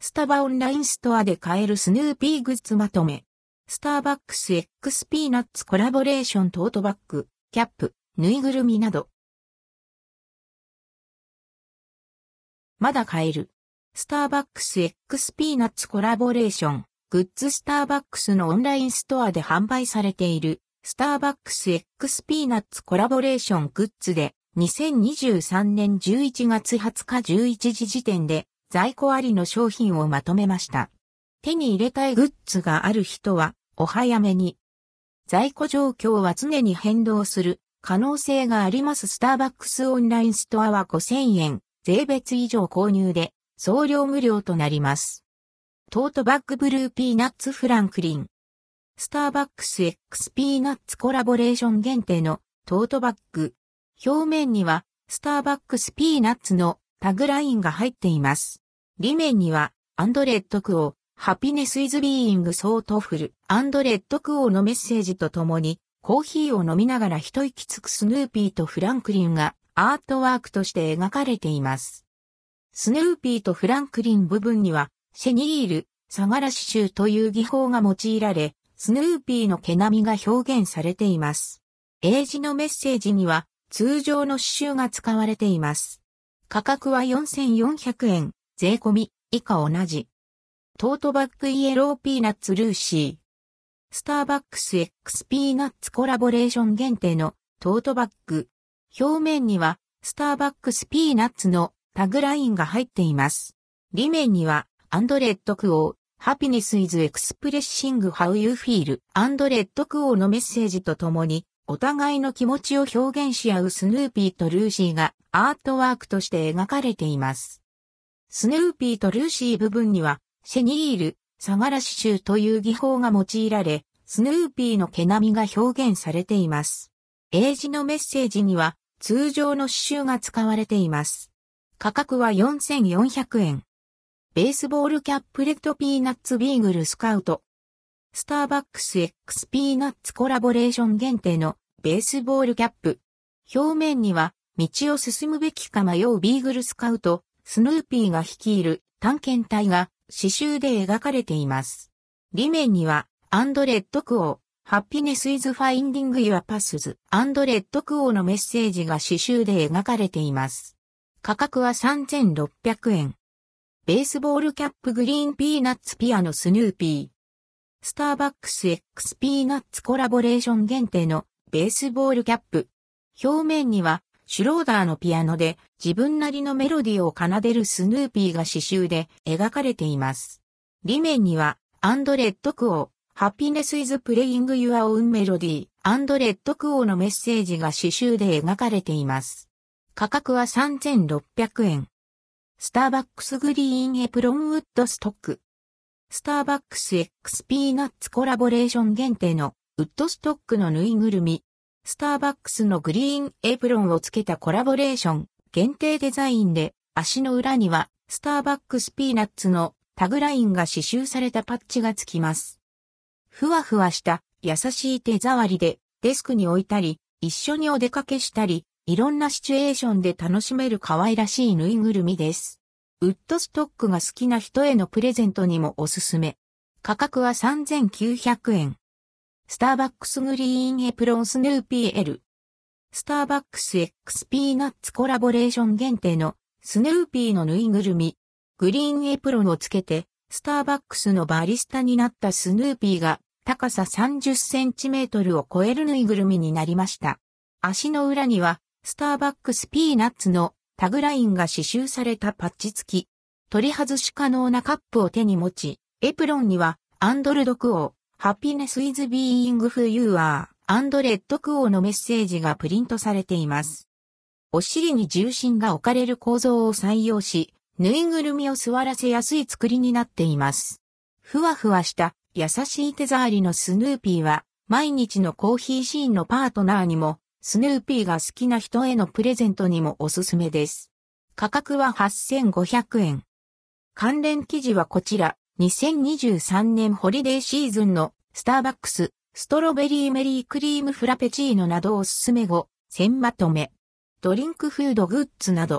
スタバオンラインストアで買えるスヌーピーグッズまとめ。スターバックス X ピーナッツコラボレーショントートバッグ、キャップ、ぬいぐるみなど。まだ買える。スターバックス X ピーナッツコラボレーション、グッズスターバックスのオンラインストアで販売されている、スターバックス X ピーナッツコラボレーショングッズで、2023年11月20日11時時点で在庫ありの商品をまとめました。手に入れたいグッズがある人はお早めに。在庫状況は常に変動する可能性がありますスターバックスオンラインストアは5000円、税別以上購入で送料無料となります。トートバッグブルーピーナッツフランクリン。スターバックス X ピーナッツコラボレーション限定のトートバッグ。表面には、スターバックスピーナッツのタグラインが入っています。裏面には、アンドレッドクオー、 Happiness is being thoughtful、アンドレッドクオーのメッセージとともに、コーヒーを飲みながら一息つくスヌーピーとフランクリンがアートワークとして描かれています。スヌーピーとフランクリン部分には、シェニール、サガラシシュという技法が用いられ、スヌーピーの毛並みが表現されています。英字のメッセージには、通常の刺繍が使われています。価格は4400円、税込み、以下同じ。トートバッグイエローピーナッツルーシー。スターバックス X ピーナッツコラボレーション限定のトートバッグ。表面にはスターバックスピーナッツのタグラインが入っています。裏面にはアンドレッドクオー、 Happiness is expressing how you feel、アンドレッドクオーのメッセージとともにお互いの気持ちを表現し合うスヌーピーとルーシーがアートワークとして描かれています。スヌーピーとルーシー部分には、シェニール、サガラシシューという技法が用いられ、スヌーピーの毛並みが表現されています。英字のメッセージには、通常の刺繍が使われています。価格は4400円。ベースボールキャップレッドピーナッツビーグルスカウト。スターバックス X ピーナッツコラボレーション限定のベースボールキャップ。表面には、道を進むべきか迷うビーグルスカウト、スヌーピーが率いる探検隊が刺繍で描かれています。裏面には、アンドレッドクオー、 Happiness is finding your paths、アンドレッドクオーのメッセージが刺繍で描かれています。価格は3600円。ベースボールキャップグリーンピーナッツピアノスヌーピー。スターバックス X ピーナッツコラボレーション限定のベースボールキャップ。表面にはシュローダーのピアノで自分なりのメロディを奏でるスヌーピーが刺繍で描かれています。裏面にはアンドレッドクオー、 Happiness is playing your own melody、アンドレッドクオーのメッセージが刺繍で描かれています。価格は3600円。スターバックスグリーンエプロンウッドストック。スターバックス X ピーナッツコラボレーション限定のウッドストックのぬいぐるみ。スターバックスのグリーンエプロンをつけたコラボレーション限定デザインで足の裏にはスターバックスピーナッツのタグラインが刺繍されたパッチがつきます。ふわふわした優しい手触りでデスクに置いたり一緒にお出かけしたりいろんなシチュエーションで楽しめる可愛らしいぬいぐるみです。ウッドストックが好きな人へのプレゼントにもおすすめ。価格は3900円。スターバックスグリーンエプロンスヌーピー L。スターバックス X ピーナッツコラボレーション限定のスヌーピーのぬいぐるみ。グリーンエプロンをつけて、スターバックスのバリスタになったスヌーピーが高さ30センチメートルを超えるぬいぐるみになりました。足の裏には、スターバックスピーナッツのタグラインが刺繍されたパッチ付き。取り外し可能なカップを手に持ち、エプロンには、アンドルドクオー、 Happiness is being who you are、アンドレッドクオーのメッセージがプリントされています。お尻に重心が置かれる構造を採用し、ぬいぐるみを座らせやすい作りになっています。ふわふわした優しい手触りのスヌーピーは、毎日のコーヒーシーンのパートナーにもスヌーピーが好きな人へのプレゼントにもおすすめです。価格は8500円。関連記事はこちら、2023年ホリデーシーズンのスターバックス、ストロベリーメリークリームフラペチーノなどおすすめ後、1000まとめ。ドリンクフードグッズなど、